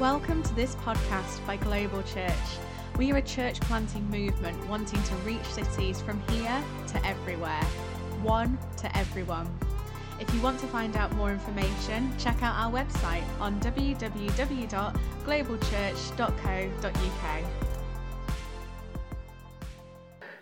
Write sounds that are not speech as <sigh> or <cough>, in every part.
Welcome to this podcast by Global Church. We are a church planting movement wanting to reach cities from here to everywhere, one to everyone. If you want to find out more information, check out our website on www.globalchurch.co.uk.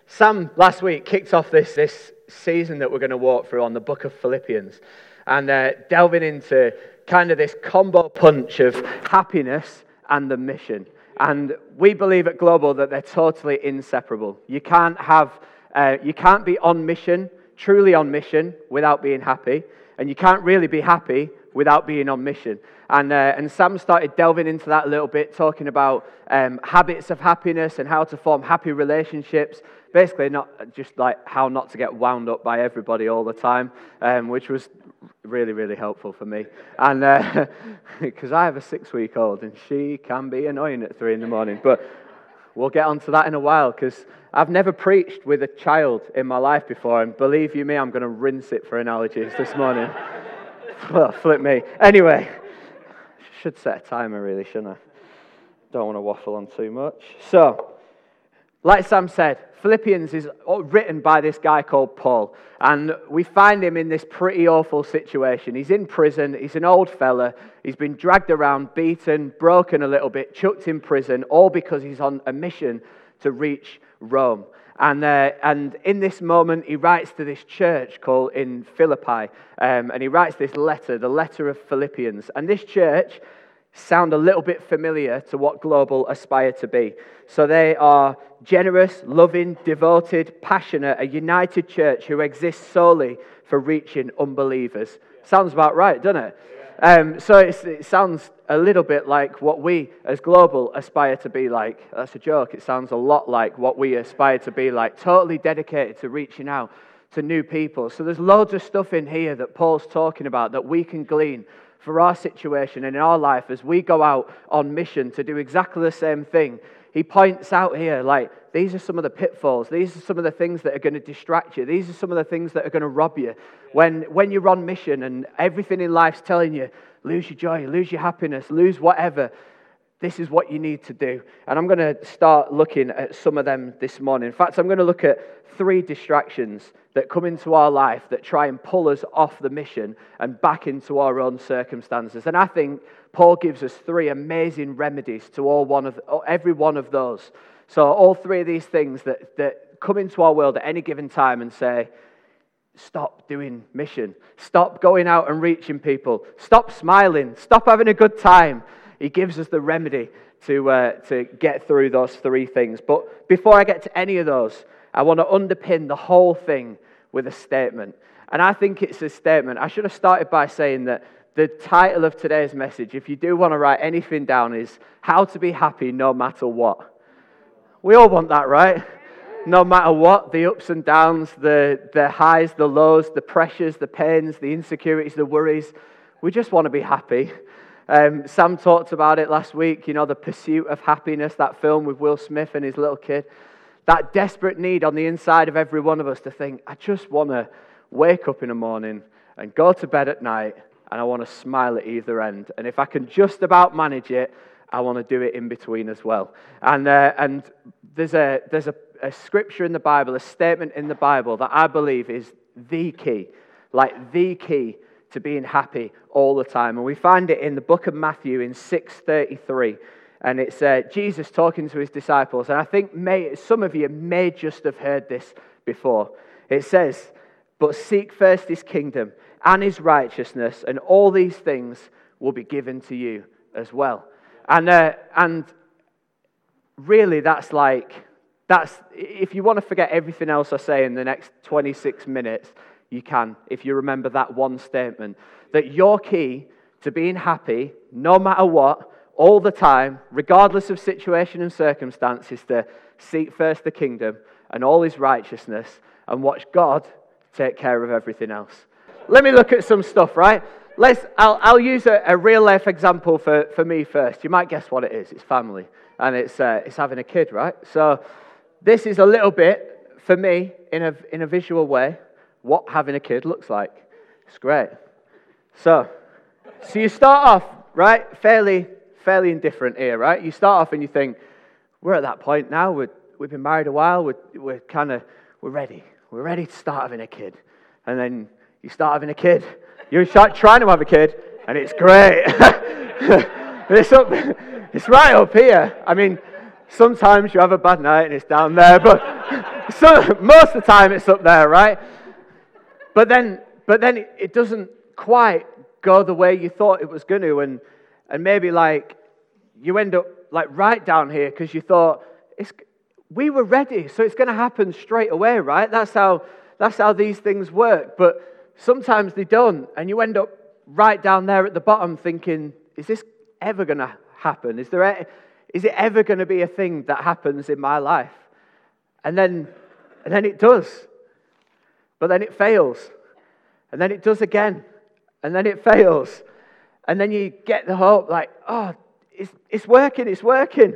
Sam last week kicked off this, this season that we're going to walk through on the book of Philippians and uh, delving into kind of this combo punch of happiness and the mission. And we believe at Global that they're totally inseparable. You can't have, uh, you can't be on mission, truly on mission, without being happy. And you can't really be happy without being on mission. And, uh, and Sam started delving into that a little bit, talking about um, habits of happiness and how to form happy relationships. Basically, not just like how not to get wound up by everybody all the time, um, which was really, really helpful for me. And because uh, <laughs> I have a six week old and she can be annoying at three in the morning. But we'll get onto that in a while because I've never preached with a child in my life before. And believe you me, I'm going to rinse it for analogies this morning. <laughs> well, flip me. Anyway, should set a timer, really, shouldn't I? Don't want to waffle on too much. So, like Sam said, Philippians is written by this guy called Paul. And we find him in this pretty awful situation. He's in prison. He's an old fella. He's been dragged around, beaten, broken a little bit, chucked in prison, all because he's on a mission to reach Rome. And, uh, and in this moment, he writes to this church called in Philippi. Um, and he writes this letter, the letter of Philippians. And this church sound a little bit familiar to what Global aspire to be. So they are generous, loving, devoted, passionate, a united church who exists solely for reaching unbelievers. Sounds about right, doesn't it? Um, so it sounds a little bit like what we as Global aspire to be like. That's a joke. It sounds a lot like what we aspire to be like, totally dedicated to reaching out to new people. So there's loads of stuff in here that Paul's talking about that we can glean for our situation and in our life as we go out on mission to do exactly the same thing. He points out here, like, these are some of the pitfalls. These are some of the things that are going to distract you. These are some of the things that are going to rob you. When, when you're on mission and everything in life's telling you, lose your joy, lose your happiness, lose whatever, this is what you need to do. And I'm going to start looking at some of them this morning. In fact, I'm going to look at three distractions that come into our life that try and pull us off the mission and back into our own circumstances. And I think Paul gives us three amazing remedies to all one of, every one of those. So, all three of these things that, that come into our world at any given time and say, Stop doing mission. Stop going out and reaching people. Stop smiling. Stop having a good time. He gives us the remedy to, uh, to get through those three things. But before I get to any of those, I want to underpin the whole thing with a statement. And I think it's a statement. I should have started by saying that the title of today's message, if you do want to write anything down, is How to Be Happy No Matter What. We all want that, right? No matter what, the ups and downs, the, the highs, the lows, the pressures, the pains, the insecurities, the worries. We just want to be happy. Um, Sam talked about it last week, you know, The Pursuit of Happiness, that film with Will Smith and his little kid. That desperate need on the inside of every one of us to think, I just want to wake up in the morning and go to bed at night and I want to smile at either end. And if I can just about manage it, I want to do it in between as well. And, uh, and there's, a, there's a, a scripture in the Bible, a statement in the Bible that I believe is the key, like the key to being happy all the time. And we find it in the book of Matthew in 633. And it's uh, Jesus talking to his disciples. And I think may, some of you may just have heard this before. It says, But seek first his kingdom and his righteousness, and all these things will be given to you as well. And, uh, and really, that's like, that's, if you want to forget everything else I say in the next 26 minutes, you can if you remember that one statement that your key to being happy, no matter what, all the time, regardless of situation and circumstance, is to seek first the kingdom and all his righteousness and watch God take care of everything else. Let me look at some stuff, right? Let's, I'll, I'll use a, a, real life example for, for me first. You might guess what it is. It's family, and it's, uh, it's having a kid, right? So, this is a little bit, for me, in a, in a visual way, what having a kid looks like. It's great. So, so you start off, right, fairly, fairly indifferent here, right? You start off and you think, we're at that point now. we have been married a while. We're, we're kind of, we're ready. We're ready to start having a kid. And then you start having a kid. You start trying to have a kid, and it's great. <laughs> it's, up, it's right up here. I mean, sometimes you have a bad night and it's down there, but <laughs> so, most of the time it's up there, right? But then, but then it, doesn't quite go the way you thought it was going to, and, and maybe like you end up like right down here because you thought it's, we were ready, so it's going to happen straight away, right? That's how, that's how these things work. But sometimes they don't, and you end up right down there at the bottom thinking, is this ever going to happen? Is, there a, is it ever going to be a thing that happens in my life? And then, and then it does. But then it fails. And then it does again. And then it fails. And then you get the hope, like, oh, it's, it's working, it's working.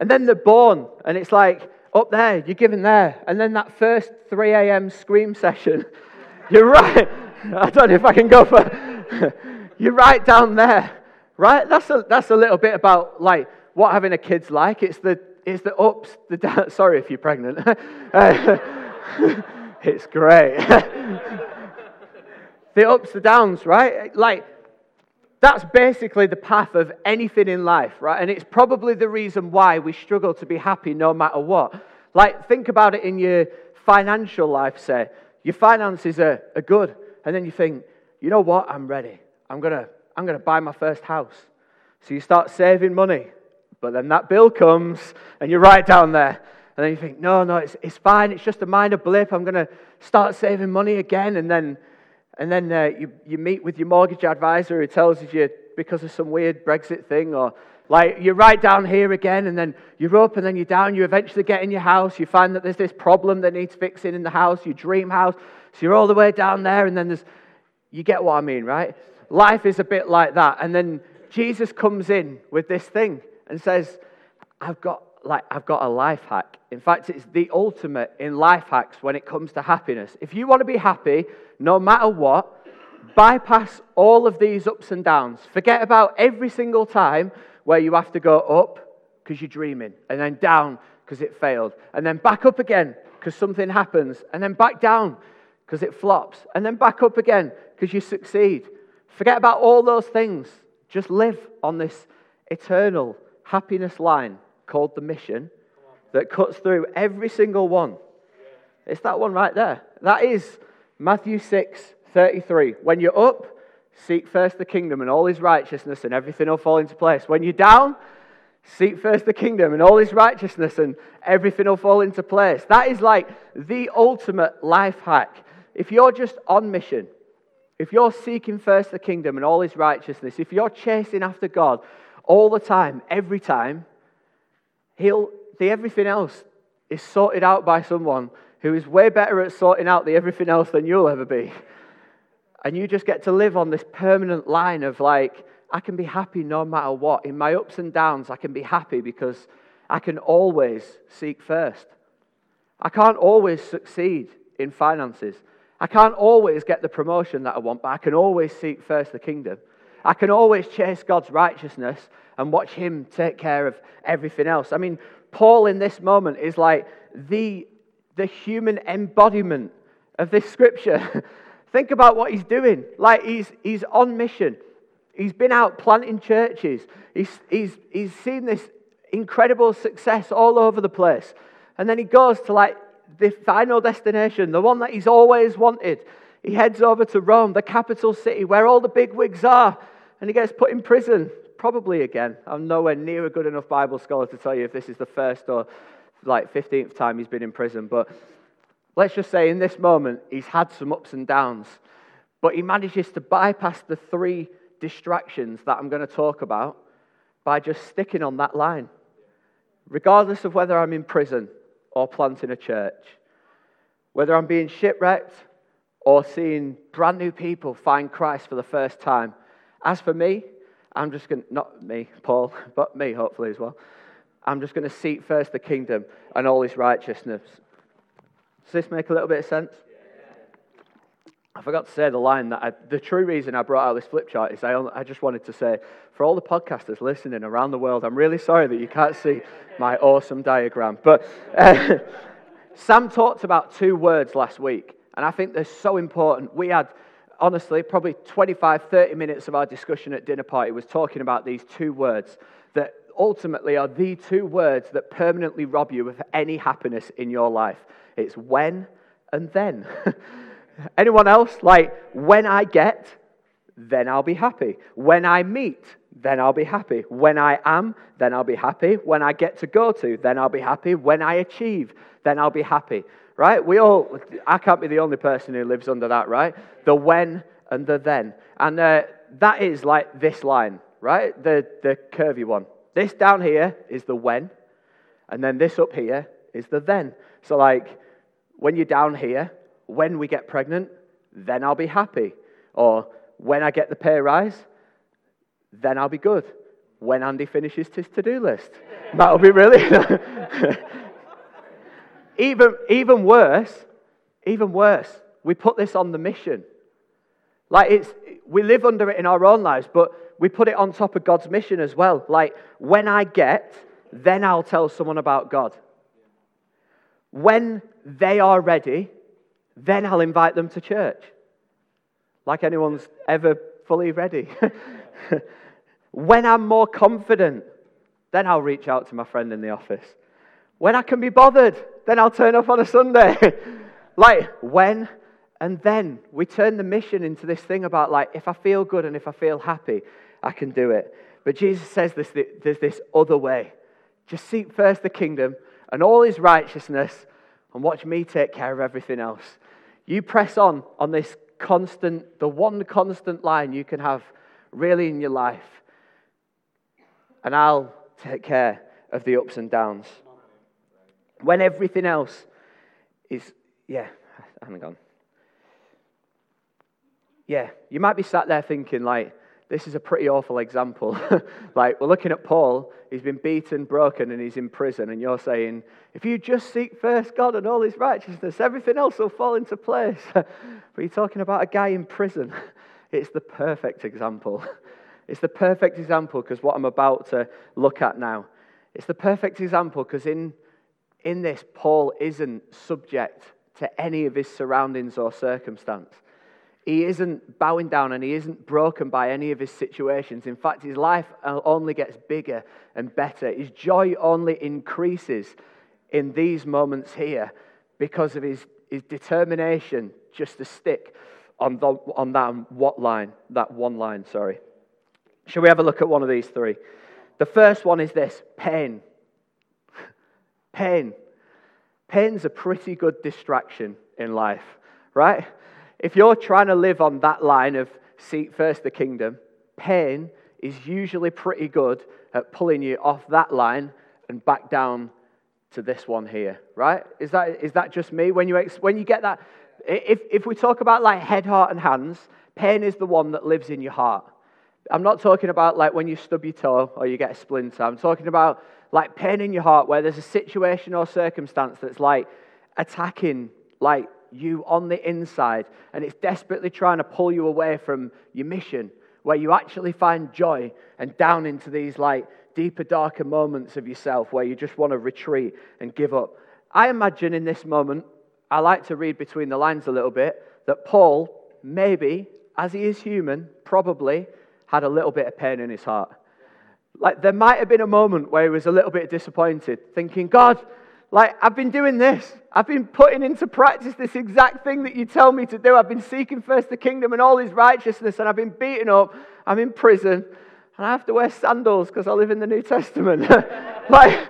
And then they're born, and it's like, up there, you're given there. And then that first 3 a.m. scream session, <laughs> you're right. I don't know if I can go for. <laughs> you're right down there, right? That's a, that's a little bit about like what having a kid's like. It's the, it's the ups, the downs. <laughs> Sorry if you're pregnant. Uh, it's great. <laughs> the ups, the downs, right? Like, that's basically the path of anything in life, right? And it's probably the reason why we struggle to be happy no matter what. Like, think about it in your financial life, say. Your finances are, are good. And then you think, you know what? I'm ready. I'm going to I'm going to buy my first house. So you start saving money. But then that bill comes and you're right down there. And then you think, no, no, it's, it's fine. It's just a minor blip. I'm going to start saving money again. And then and then uh, you, you meet with your mortgage advisor who tells you because of some weird Brexit thing, or like you're right down here again, and then you're up, and then you're down. You eventually get in your house. You find that there's this problem that needs fixing in the house, your dream house. So you're all the way down there, and then there's, you get what I mean, right? Life is a bit like that. And then Jesus comes in with this thing and says, I've got like I've got a life hack. In fact, it's the ultimate in life hacks when it comes to happiness. If you want to be happy, no matter what, bypass all of these ups and downs. Forget about every single time where you have to go up because you're dreaming, and then down because it failed, and then back up again because something happens, and then back down because it flops, and then back up again because you succeed. Forget about all those things. Just live on this eternal happiness line called the mission that cuts through every single one. It's that one right there. That is Matthew 6 33. When you're up, seek first the kingdom and all his righteousness, and everything will fall into place. When you're down, seek first the kingdom and all his righteousness, and everything will fall into place. That is like the ultimate life hack. If you're just on mission, if you're seeking first the kingdom and all his righteousness, if you're chasing after God all the time, every time, he'll, the everything else is sorted out by someone who is way better at sorting out the everything else than you'll ever be. And you just get to live on this permanent line of like, I can be happy no matter what. In my ups and downs, I can be happy because I can always seek first. I can't always succeed in finances. I can't always get the promotion that I want, but I can always seek first the kingdom. I can always chase God's righteousness and watch Him take care of everything else. I mean, Paul in this moment is like the, the human embodiment of this scripture. <laughs> Think about what he's doing. Like, he's, he's on mission. He's been out planting churches. He's, he's, he's seen this incredible success all over the place. And then he goes to like the final destination, the one that he's always wanted. He heads over to Rome, the capital city where all the big wigs are, and he gets put in prison probably again. I'm nowhere near a good enough Bible scholar to tell you if this is the first or like 15th time he's been in prison. But let's just say in this moment, he's had some ups and downs. But he manages to bypass the three distractions that I'm going to talk about by just sticking on that line. Regardless of whether I'm in prison or planting a church, whether I'm being shipwrecked or seeing brand new people find Christ for the first time. As for me, I'm just going to, not me, Paul, <laughs> but me hopefully as well. I'm just going to seek first the kingdom and all his righteousness. Does this make a little bit of sense? I forgot to say the line that I, the true reason I brought out this flip chart is I, only, I just wanted to say for all the podcasters listening around the world, I'm really sorry that you can't see my awesome diagram. But uh, <laughs> Sam talked about two words last week, and I think they're so important. We had, honestly, probably 25, 30 minutes of our discussion at dinner party was talking about these two words that ultimately are the two words that permanently rob you of any happiness in your life. It's when and then. <laughs> Anyone else? Like, when I get, then I'll be happy. When I meet, then I'll be happy. When I am, then I'll be happy. When I get to go to, then I'll be happy. When I achieve, then I'll be happy. Right? We all, I can't be the only person who lives under that, right? The when and the then. And uh, that is like this line, right? The, the curvy one. This down here is the when, and then this up here is the then. So, like, when you're down here, when we get pregnant, then I'll be happy. Or when I get the pay rise, then I'll be good. When Andy finishes his to do list, that'll be really. <laughs> <laughs> even, even worse, even worse, we put this on the mission. Like it's, we live under it in our own lives, but we put it on top of God's mission as well. Like, when I get, then I'll tell someone about God. When they are ready, then I'll invite them to church. Like anyone's ever fully ready. <laughs> when I'm more confident, then I'll reach out to my friend in the office. When I can be bothered, then I'll turn up on a Sunday. <laughs> like, when and then we turn the mission into this thing about, like, if I feel good and if I feel happy, I can do it. But Jesus says this, there's this other way. Just seek first the kingdom and all his righteousness and watch me take care of everything else. You press on on this constant, the one constant line you can have really in your life. And I'll take care of the ups and downs. When everything else is, yeah, hang on. Yeah, you might be sat there thinking, like, this is a pretty awful example. <laughs> like, we're looking at Paul, he's been beaten, broken, and he's in prison, and you're saying, if you just seek first God and all his righteousness, everything else will fall into place. <laughs> but you're talking about a guy in prison. <laughs> It's the perfect example. It's the perfect example because what I'm about to look at now. It's the perfect example because in, in this, Paul isn't subject to any of his surroundings or circumstance. He isn't bowing down and he isn't broken by any of his situations. In fact, his life only gets bigger and better. His joy only increases in these moments here because of his, his determination just to stick on, the, on that what line, that one line, sorry. Shall we have a look at one of these three? The first one is this pain. Pain. Pain's a pretty good distraction in life, right? If you're trying to live on that line of seek first the kingdom, pain is usually pretty good at pulling you off that line and back down to this one here, right? Is that, is that just me? When you, when you get that, if, if we talk about like head, heart, and hands, pain is the one that lives in your heart. I'm not talking about like when you stub your toe or you get a splinter. I'm talking about like pain in your heart where there's a situation or circumstance that's like attacking like you on the inside and it's desperately trying to pull you away from your mission where you actually find joy and down into these like deeper darker moments of yourself where you just want to retreat and give up. I imagine in this moment i like to read between the lines a little bit that paul maybe as he is human probably had a little bit of pain in his heart like there might have been a moment where he was a little bit disappointed thinking god like, I've been doing this. I've been putting into practice this exact thing that you tell me to do. I've been seeking first the kingdom and all his righteousness, and I've been beaten up. I'm in prison, and I have to wear sandals because I live in the New Testament. <laughs> like,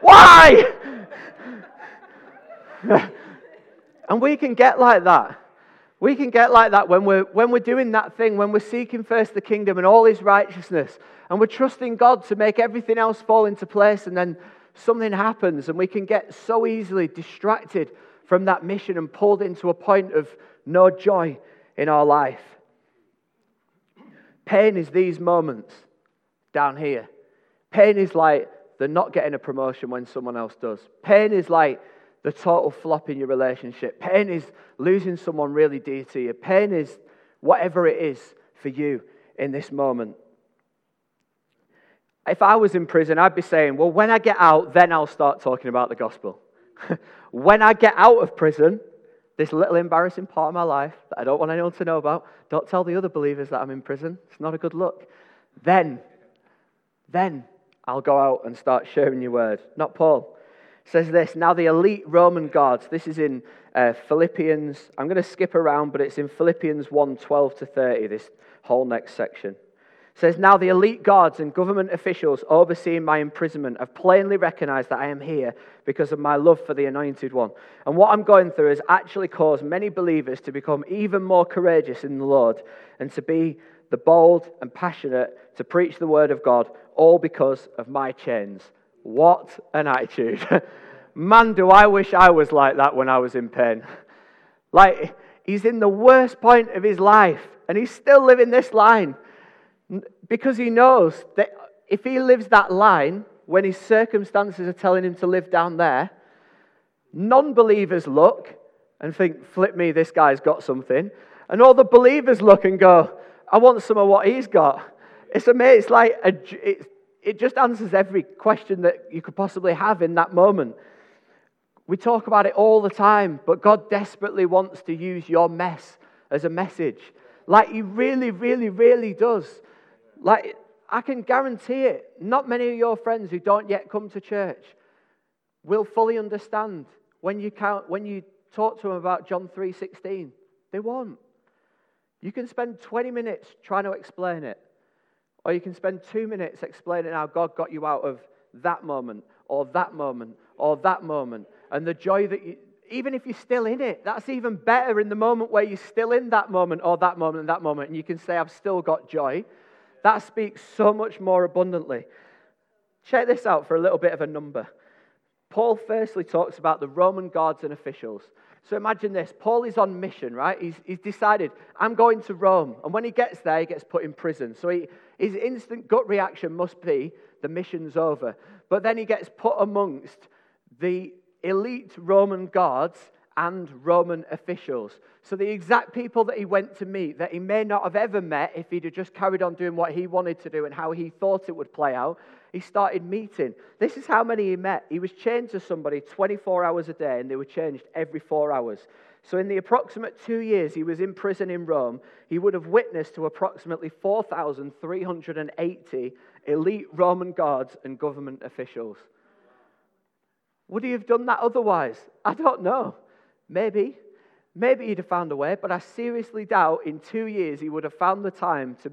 why? <laughs> and we can get like that. We can get like that when we're, when we're doing that thing, when we're seeking first the kingdom and all his righteousness, and we're trusting God to make everything else fall into place, and then something happens and we can get so easily distracted from that mission and pulled into a point of no joy in our life. Pain is these moments down here. Pain is like the not getting a promotion when someone else does. Pain is like the total flop in your relationship. Pain is losing someone really dear to you. Pain is whatever it is for you in this moment. If I was in prison, I'd be saying, Well, when I get out, then I'll start talking about the gospel. <laughs> when I get out of prison, this little embarrassing part of my life that I don't want anyone to know about, don't tell the other believers that I'm in prison. It's not a good look. Then, then I'll go out and start sharing your word. Not Paul. Says this Now the elite Roman guards, this is in uh, Philippians, I'm going to skip around, but it's in Philippians 1 12 to 30, this whole next section says, Now the elite guards and government officials overseeing my imprisonment have plainly recognized that I am here because of my love for the Anointed One. And what I'm going through has actually caused many believers to become even more courageous in the Lord and to be the bold and passionate to preach the word of God, all because of my chains. What an attitude. <laughs> Man, do I wish I was like that when I was in pain. Like, he's in the worst point of his life, and he's still living this line. Because he knows that if he lives that line when his circumstances are telling him to live down there, non believers look and think, flip me, this guy's got something. And all the believers look and go, I want some of what he's got. It's amazing. It's like a, it, it just answers every question that you could possibly have in that moment. We talk about it all the time, but God desperately wants to use your mess as a message. Like He really, really, really does. Like, I can guarantee it, not many of your friends who don't yet come to church will fully understand when you, count, when you talk to them about John 3.16. They won't. You can spend 20 minutes trying to explain it, or you can spend two minutes explaining how God got you out of that moment, or that moment, or that moment, and the joy that you, even if you're still in it, that's even better in the moment where you're still in that moment, or that moment, and that moment, and you can say, I've still got joy that speaks so much more abundantly. Check this out for a little bit of a number. Paul firstly talks about the Roman guards and officials. So imagine this Paul is on mission, right? He's, he's decided, I'm going to Rome. And when he gets there, he gets put in prison. So he, his instant gut reaction must be, the mission's over. But then he gets put amongst the elite Roman guards and Roman officials. So, the exact people that he went to meet that he may not have ever met if he'd have just carried on doing what he wanted to do and how he thought it would play out, he started meeting. This is how many he met. He was chained to somebody 24 hours a day, and they were changed every four hours. So, in the approximate two years he was in prison in Rome, he would have witnessed to approximately 4,380 elite Roman guards and government officials. Would he have done that otherwise? I don't know. Maybe. Maybe he'd have found a way, but I seriously doubt in two years he would have found the time to,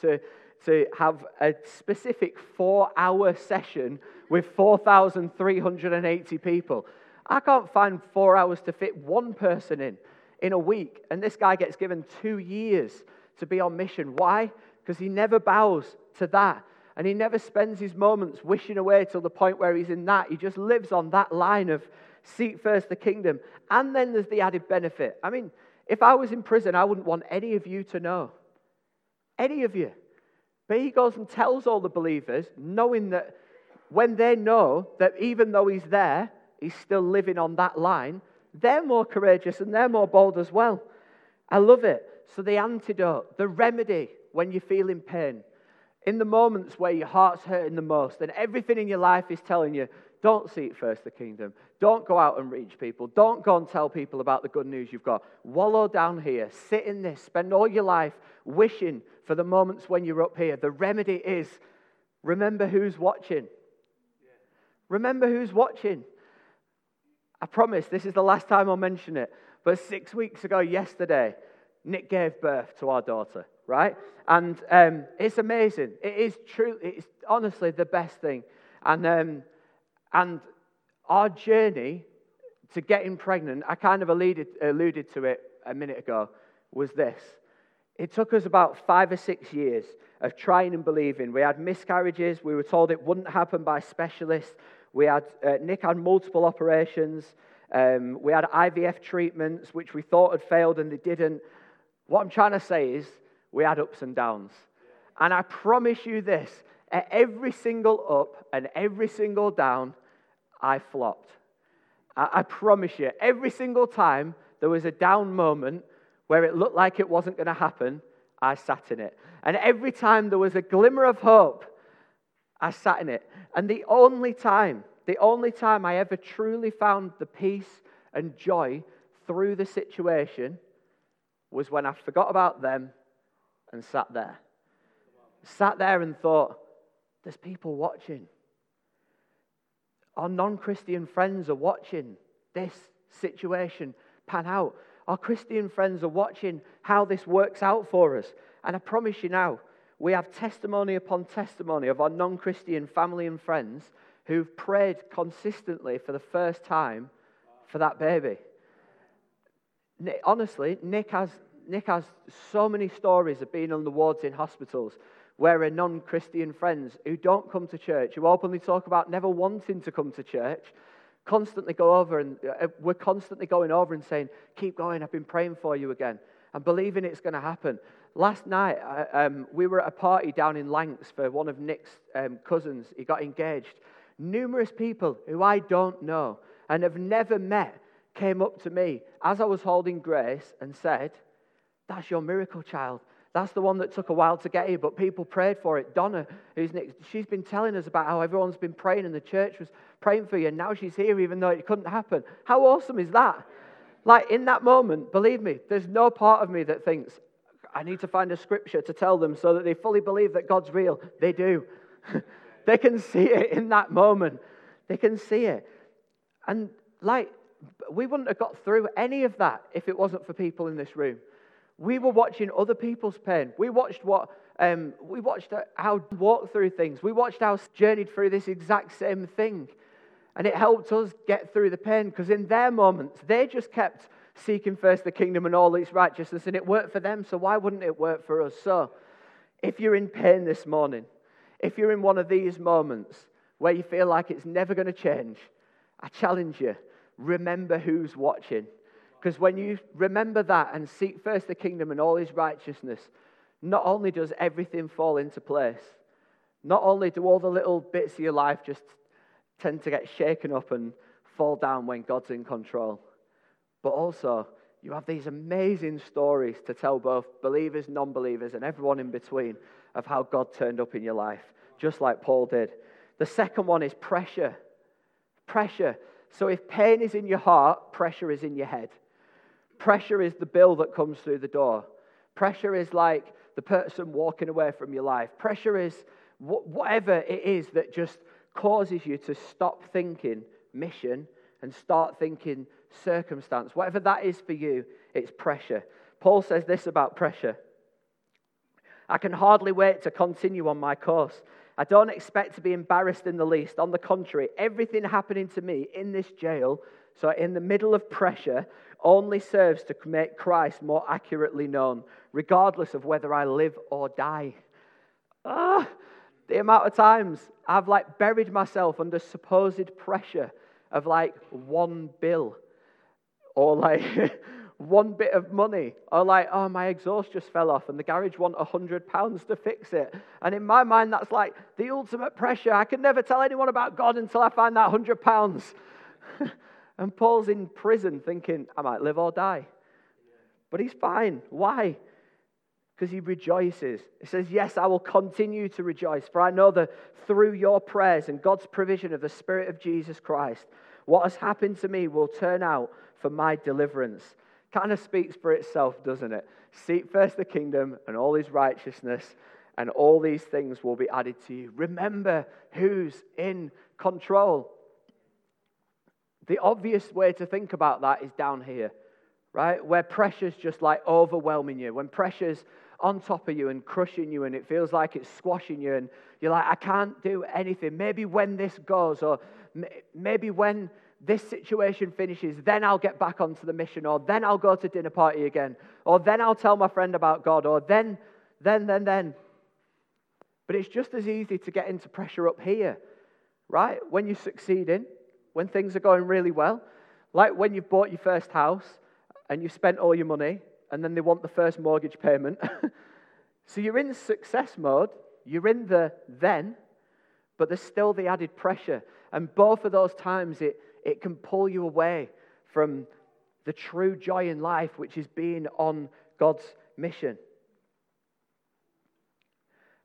to, to have a specific four hour session with 4,380 people. I can't find four hours to fit one person in in a week. And this guy gets given two years to be on mission. Why? Because he never bows to that. And he never spends his moments wishing away till the point where he's in that. He just lives on that line of seek first the kingdom. And then there's the added benefit. I mean, if I was in prison, I wouldn't want any of you to know. Any of you. But he goes and tells all the believers, knowing that when they know that even though he's there, he's still living on that line, they're more courageous and they're more bold as well. I love it. So, the antidote, the remedy when you're feeling pain, in the moments where your heart's hurting the most and everything in your life is telling you, don't seek first the kingdom. Don't go out and reach people. Don't go and tell people about the good news you've got. Wallow down here. Sit in this. Spend all your life wishing for the moments when you're up here. The remedy is remember who's watching. Remember who's watching. I promise this is the last time I'll mention it. But six weeks ago, yesterday, Nick gave birth to our daughter, right? And um, it's amazing. It is true. It's honestly the best thing. And um, and our journey to getting pregnant, I kind of alluded, alluded to it a minute ago, was this. It took us about five or six years of trying and believing. We had miscarriages. We were told it wouldn't happen by specialists. We had, uh, Nick had multiple operations. Um, we had IVF treatments, which we thought had failed and they didn't. What I'm trying to say is we had ups and downs. And I promise you this at every single up and every single down, I flopped. I, I promise you, every single time there was a down moment where it looked like it wasn't going to happen, I sat in it. And every time there was a glimmer of hope, I sat in it. And the only time, the only time I ever truly found the peace and joy through the situation was when I forgot about them and sat there. Sat there and thought, there's people watching. Our non Christian friends are watching this situation pan out. Our Christian friends are watching how this works out for us. And I promise you now, we have testimony upon testimony of our non Christian family and friends who've prayed consistently for the first time for that baby. Honestly, Nick has, Nick has so many stories of being on the wards in hospitals where a non Christian friends who don't come to church, who openly talk about never wanting to come to church, constantly go over and uh, we're constantly going over and saying, Keep going, I've been praying for you again and believing it's going to happen. Last night, um, we were at a party down in Lanks for one of Nick's um, cousins. He got engaged. Numerous people who I don't know and have never met came up to me as I was holding Grace and said, That's your miracle child. That's the one that took a while to get here, but people prayed for it. Donna, who's next, she's been telling us about how everyone's been praying and the church was praying for you, and now she's here even though it couldn't happen. How awesome is that? Like in that moment, believe me, there's no part of me that thinks, I need to find a scripture to tell them so that they fully believe that God's real. They do. <laughs> they can see it in that moment. They can see it. And like, we wouldn't have got through any of that if it wasn't for people in this room. We were watching other people's pain. We watched what um, we watched how walk through things. We watched how journeyed through this exact same thing, and it helped us get through the pain because in their moments they just kept seeking first the kingdom and all its righteousness, and it worked for them. So why wouldn't it work for us? So, if you're in pain this morning, if you're in one of these moments where you feel like it's never going to change, I challenge you: remember who's watching. Because when you remember that and seek first the kingdom and all his righteousness, not only does everything fall into place, not only do all the little bits of your life just tend to get shaken up and fall down when God's in control, but also you have these amazing stories to tell both believers, non believers, and everyone in between of how God turned up in your life, just like Paul did. The second one is pressure. Pressure. So if pain is in your heart, pressure is in your head. Pressure is the bill that comes through the door. Pressure is like the person walking away from your life. Pressure is whatever it is that just causes you to stop thinking mission and start thinking circumstance. Whatever that is for you, it's pressure. Paul says this about pressure I can hardly wait to continue on my course. I don't expect to be embarrassed in the least. On the contrary, everything happening to me in this jail, so in the middle of pressure, only serves to make Christ more accurately known, regardless of whether I live or die. Ah, the amount of times I've like buried myself under supposed pressure of like one bill or like <laughs> one bit of money or like oh my exhaust just fell off and the garage want a hundred pounds to fix it. And in my mind that's like the ultimate pressure. I can never tell anyone about god until i find that hundred pounds <laughs> And Paul's in prison thinking, I might live or die. But he's fine. Why? Because he rejoices. He says, Yes, I will continue to rejoice, for I know that through your prayers and God's provision of the Spirit of Jesus Christ, what has happened to me will turn out for my deliverance. Kind of speaks for itself, doesn't it? Seek first the kingdom and all his righteousness, and all these things will be added to you. Remember who's in control. The obvious way to think about that is down here, right? Where pressure's just like overwhelming you, when pressure's on top of you and crushing you, and it feels like it's squashing you, and you're like, I can't do anything. Maybe when this goes, or maybe when this situation finishes, then I'll get back onto the mission, or then I'll go to dinner party again, or then I'll tell my friend about God, or then, then, then, then. But it's just as easy to get into pressure up here, right? When you're succeeding, when things are going really well. Like when you've bought your first house and you've spent all your money and then they want the first mortgage payment. <laughs> so you're in success mode, you're in the then, but there's still the added pressure. And both of those times, it, it can pull you away from the true joy in life, which is being on God's mission.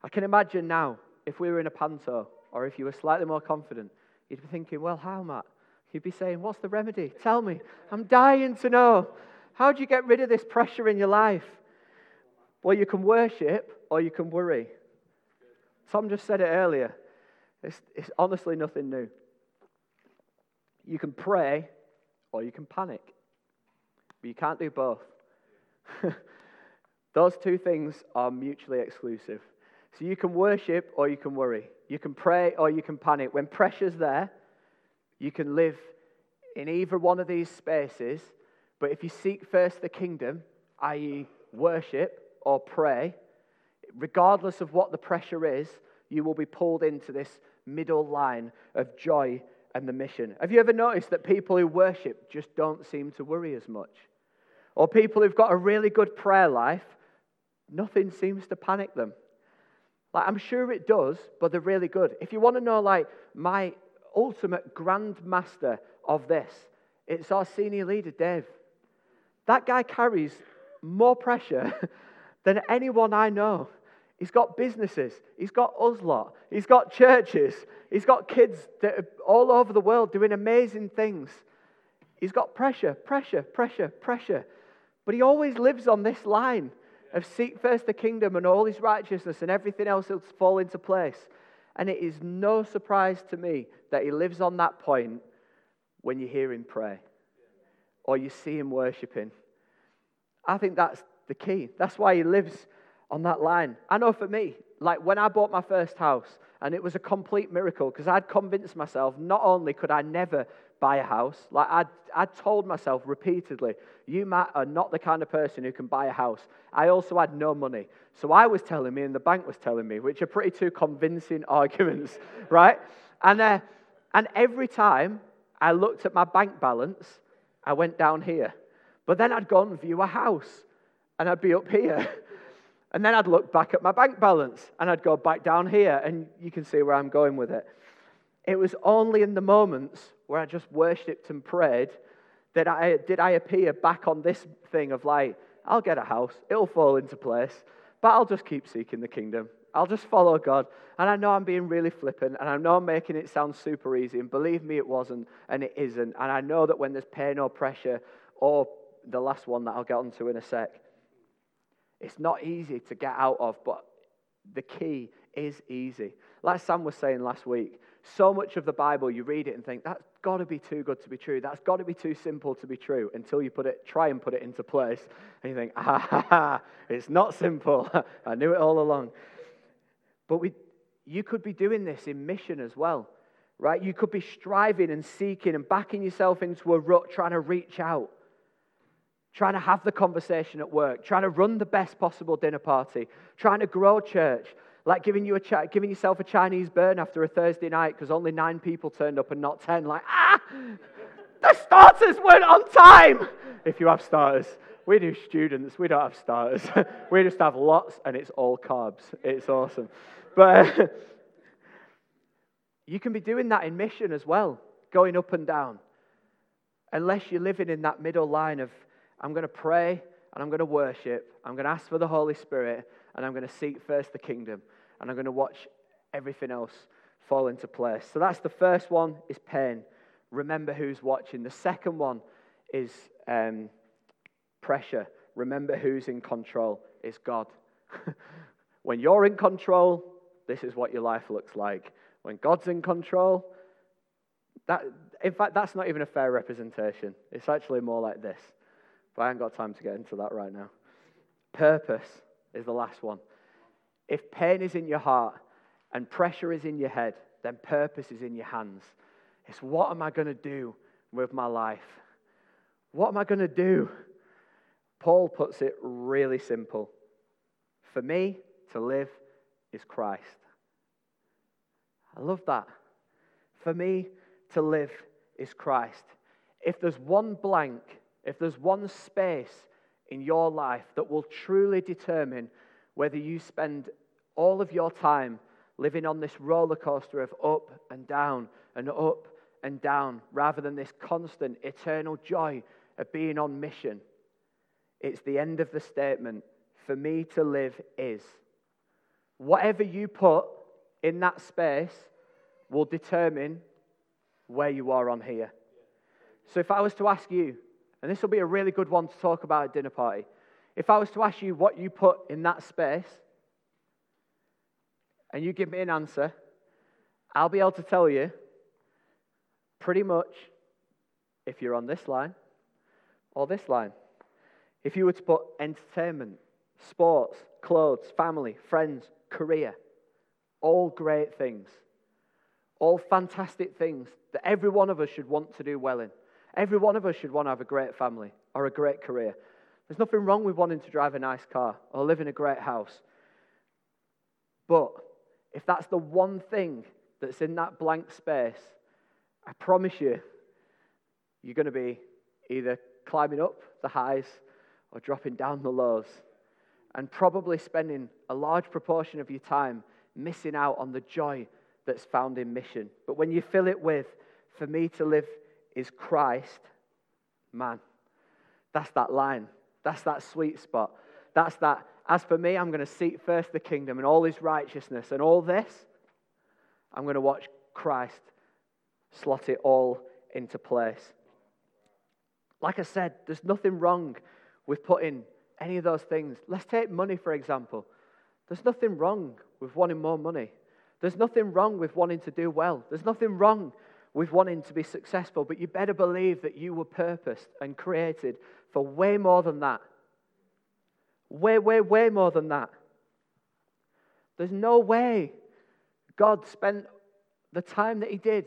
I can imagine now if we were in a panto or if you were slightly more confident, you'd be thinking, well, how, Matt? You'd be saying, what's the remedy? Tell me. I'm dying to know. How do you get rid of this pressure in your life? Well, you can worship or you can worry. Tom just said it earlier. It's, it's honestly nothing new. You can pray or you can panic, but you can't do both. <laughs> Those two things are mutually exclusive. So you can worship or you can worry. You can pray or you can panic. When pressure's there, you can live in either one of these spaces. But if you seek first the kingdom, i.e., worship or pray, regardless of what the pressure is, you will be pulled into this middle line of joy and the mission. Have you ever noticed that people who worship just don't seem to worry as much? Or people who've got a really good prayer life, nothing seems to panic them. Like, I'm sure it does, but they're really good. If you want to know, like, my ultimate grandmaster of this, it's our senior leader, Dave. That guy carries more pressure <laughs> than anyone I know. He's got businesses. He's got us lot. He's got churches. He's got kids that are all over the world doing amazing things. He's got pressure, pressure, pressure, pressure. But he always lives on this line of seek first the kingdom and all his righteousness, and everything else will fall into place. And it is no surprise to me that he lives on that point when you hear him pray or you see him worshiping. I think that's the key. That's why he lives on that line. I know for me, like when I bought my first house, and it was a complete miracle because I'd convinced myself not only could I never buy a house, like I'd, I'd told myself repeatedly, you, Matt, are not the kind of person who can buy a house. I also had no money. So I was telling me, and the bank was telling me, which are pretty two convincing <laughs> arguments, right? And, uh, and every time I looked at my bank balance, I went down here. But then I'd go and view a house, and I'd be up here. <laughs> And then I'd look back at my bank balance and I'd go back down here, and you can see where I'm going with it. It was only in the moments where I just worshipped and prayed that I did I appear back on this thing of like, I'll get a house, it'll fall into place, but I'll just keep seeking the kingdom. I'll just follow God. And I know I'm being really flippant, and I know I'm making it sound super easy, and believe me, it wasn't, and it isn't. And I know that when there's pain or pressure, or the last one that I'll get onto in a sec, it's not easy to get out of, but the key is easy. Like Sam was saying last week, so much of the Bible you read it and think that's got to be too good to be true. That's got to be too simple to be true until you put it, try and put it into place, and you think, ah, ha, ha, it's not simple. <laughs> I knew it all along. But we, you could be doing this in mission as well, right? You could be striving and seeking and backing yourself into a rut, trying to reach out trying to have the conversation at work, trying to run the best possible dinner party, trying to grow church, like giving, you a giving yourself a Chinese burn after a Thursday night because only nine people turned up and not ten. Like, ah, the starters weren't on time. If you have starters, we do students, we don't have starters. <laughs> we just have lots and it's all carbs. It's awesome. But <laughs> you can be doing that in mission as well, going up and down. Unless you're living in that middle line of I'm going to pray and I'm going to worship. I'm going to ask for the Holy Spirit and I'm going to seek first the kingdom and I'm going to watch everything else fall into place. So that's the first one is pain. Remember who's watching. The second one is um, pressure. Remember who's in control. It's God. <laughs> when you're in control, this is what your life looks like. When God's in control, that, in fact, that's not even a fair representation. It's actually more like this. But I haven't got time to get into that right now. Purpose is the last one. If pain is in your heart and pressure is in your head, then purpose is in your hands. It's what am I going to do with my life? What am I going to do? Paul puts it really simple. For me, to live is Christ. I love that. For me, to live is Christ. If there's one blank if there's one space in your life that will truly determine whether you spend all of your time living on this roller coaster of up and down and up and down rather than this constant eternal joy of being on mission. It's the end of the statement for me to live is. Whatever you put in that space will determine where you are on here. So if I was to ask you, and this will be a really good one to talk about at dinner party, if I was to ask you what you put in that space, and you give me an answer, I'll be able to tell you pretty much if you're on this line or this line. If you were to put entertainment, sports, clothes, family, friends, career, all great things, all fantastic things that every one of us should want to do well in. Every one of us should want to have a great family or a great career. There's nothing wrong with wanting to drive a nice car or live in a great house. But if that's the one thing that's in that blank space, I promise you, you're going to be either climbing up the highs or dropping down the lows, and probably spending a large proportion of your time missing out on the joy that's found in mission. But when you fill it with, for me to live is Christ, man, that's that line. That's that sweet spot. That's that, as for me, I'm going to seek first the kingdom and all his righteousness and all this, I'm going to watch Christ slot it all into place. Like I said, there's nothing wrong with putting any of those things. Let's take money, for example. There's nothing wrong with wanting more money. There's nothing wrong with wanting to do well. There's nothing wrong with wanting to be successful, but you better believe that you were purposed and created for way more than that. Way, way, way more than that. There's no way God spent the time that He did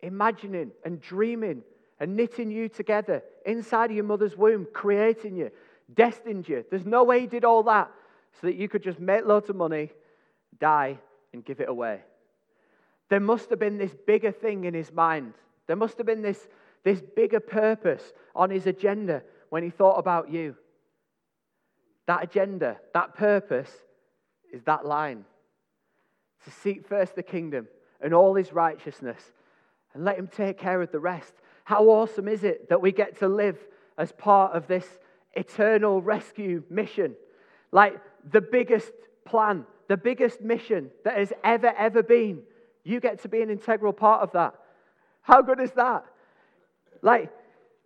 imagining and dreaming and knitting you together inside of your mother's womb, creating you, destined you. There's no way He did all that so that you could just make loads of money, die, and give it away. There must have been this bigger thing in his mind. There must have been this, this bigger purpose on his agenda when he thought about you. That agenda, that purpose is that line to seek first the kingdom and all his righteousness and let him take care of the rest. How awesome is it that we get to live as part of this eternal rescue mission? Like the biggest plan, the biggest mission that has ever, ever been. You get to be an integral part of that. How good is that? Like,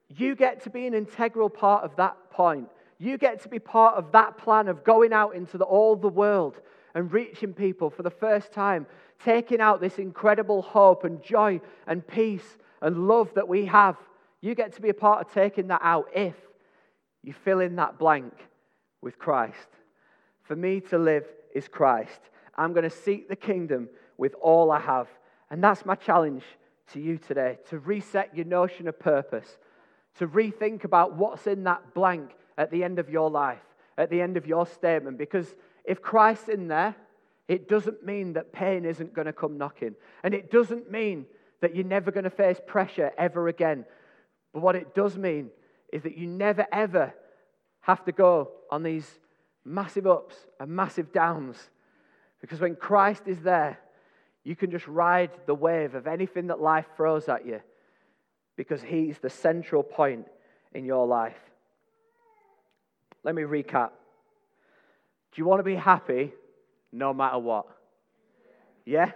you get to be an integral part of that point. You get to be part of that plan of going out into the, all the world and reaching people for the first time, taking out this incredible hope and joy and peace and love that we have. You get to be a part of taking that out if you fill in that blank with Christ. For me to live is Christ. I'm going to seek the kingdom with all I have. And that's my challenge to you today to reset your notion of purpose to rethink about what's in that blank at the end of your life, at the end of your statement. Because if Christ's in there, it doesn't mean that pain isn't going to come knocking. And it doesn't mean that you're never going to face pressure ever again. But what it does mean is that you never, ever have to go on these massive ups and massive downs. Because when Christ is there, you can just ride the wave of anything that life throws at you because He's the central point in your life. Let me recap. Do you want to be happy no matter what? Yeah?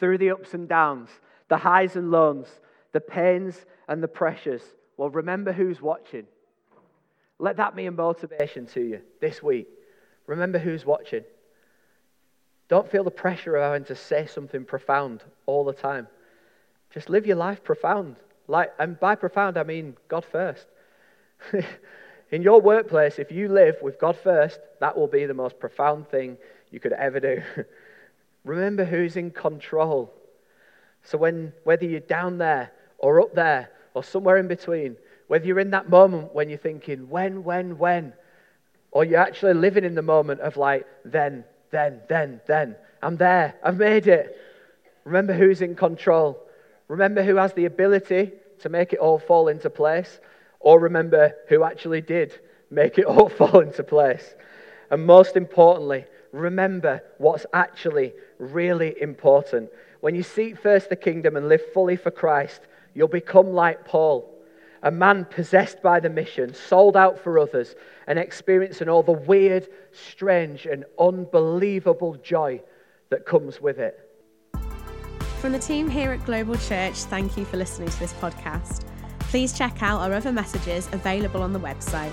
Through the ups and downs, the highs and lows, the pains and the pressures. Well, remember who's watching. Let that be a motivation to you this week. Remember who's watching. Don't feel the pressure of having to say something profound all the time. Just live your life profound. Like, and by profound, I mean God first. <laughs> In your workplace, if you live with God first, that will be the most profound thing you could ever do. <laughs> Remember who's in control. So, when, whether you're down there or up there or somewhere in between, whether you're in that moment when you're thinking, when, when, when, or you're actually living in the moment of like, then, then, then, then, I'm there, I've made it. Remember who's in control. Remember who has the ability to make it all fall into place, or remember who actually did make it <laughs> all fall into place. And most importantly, remember what's actually really important. When you seek first the kingdom and live fully for Christ, you'll become like Paul, a man possessed by the mission, sold out for others, and experiencing all the weird, strange, and unbelievable joy that comes with it. From the team here at Global Church, thank you for listening to this podcast. Please check out our other messages available on the website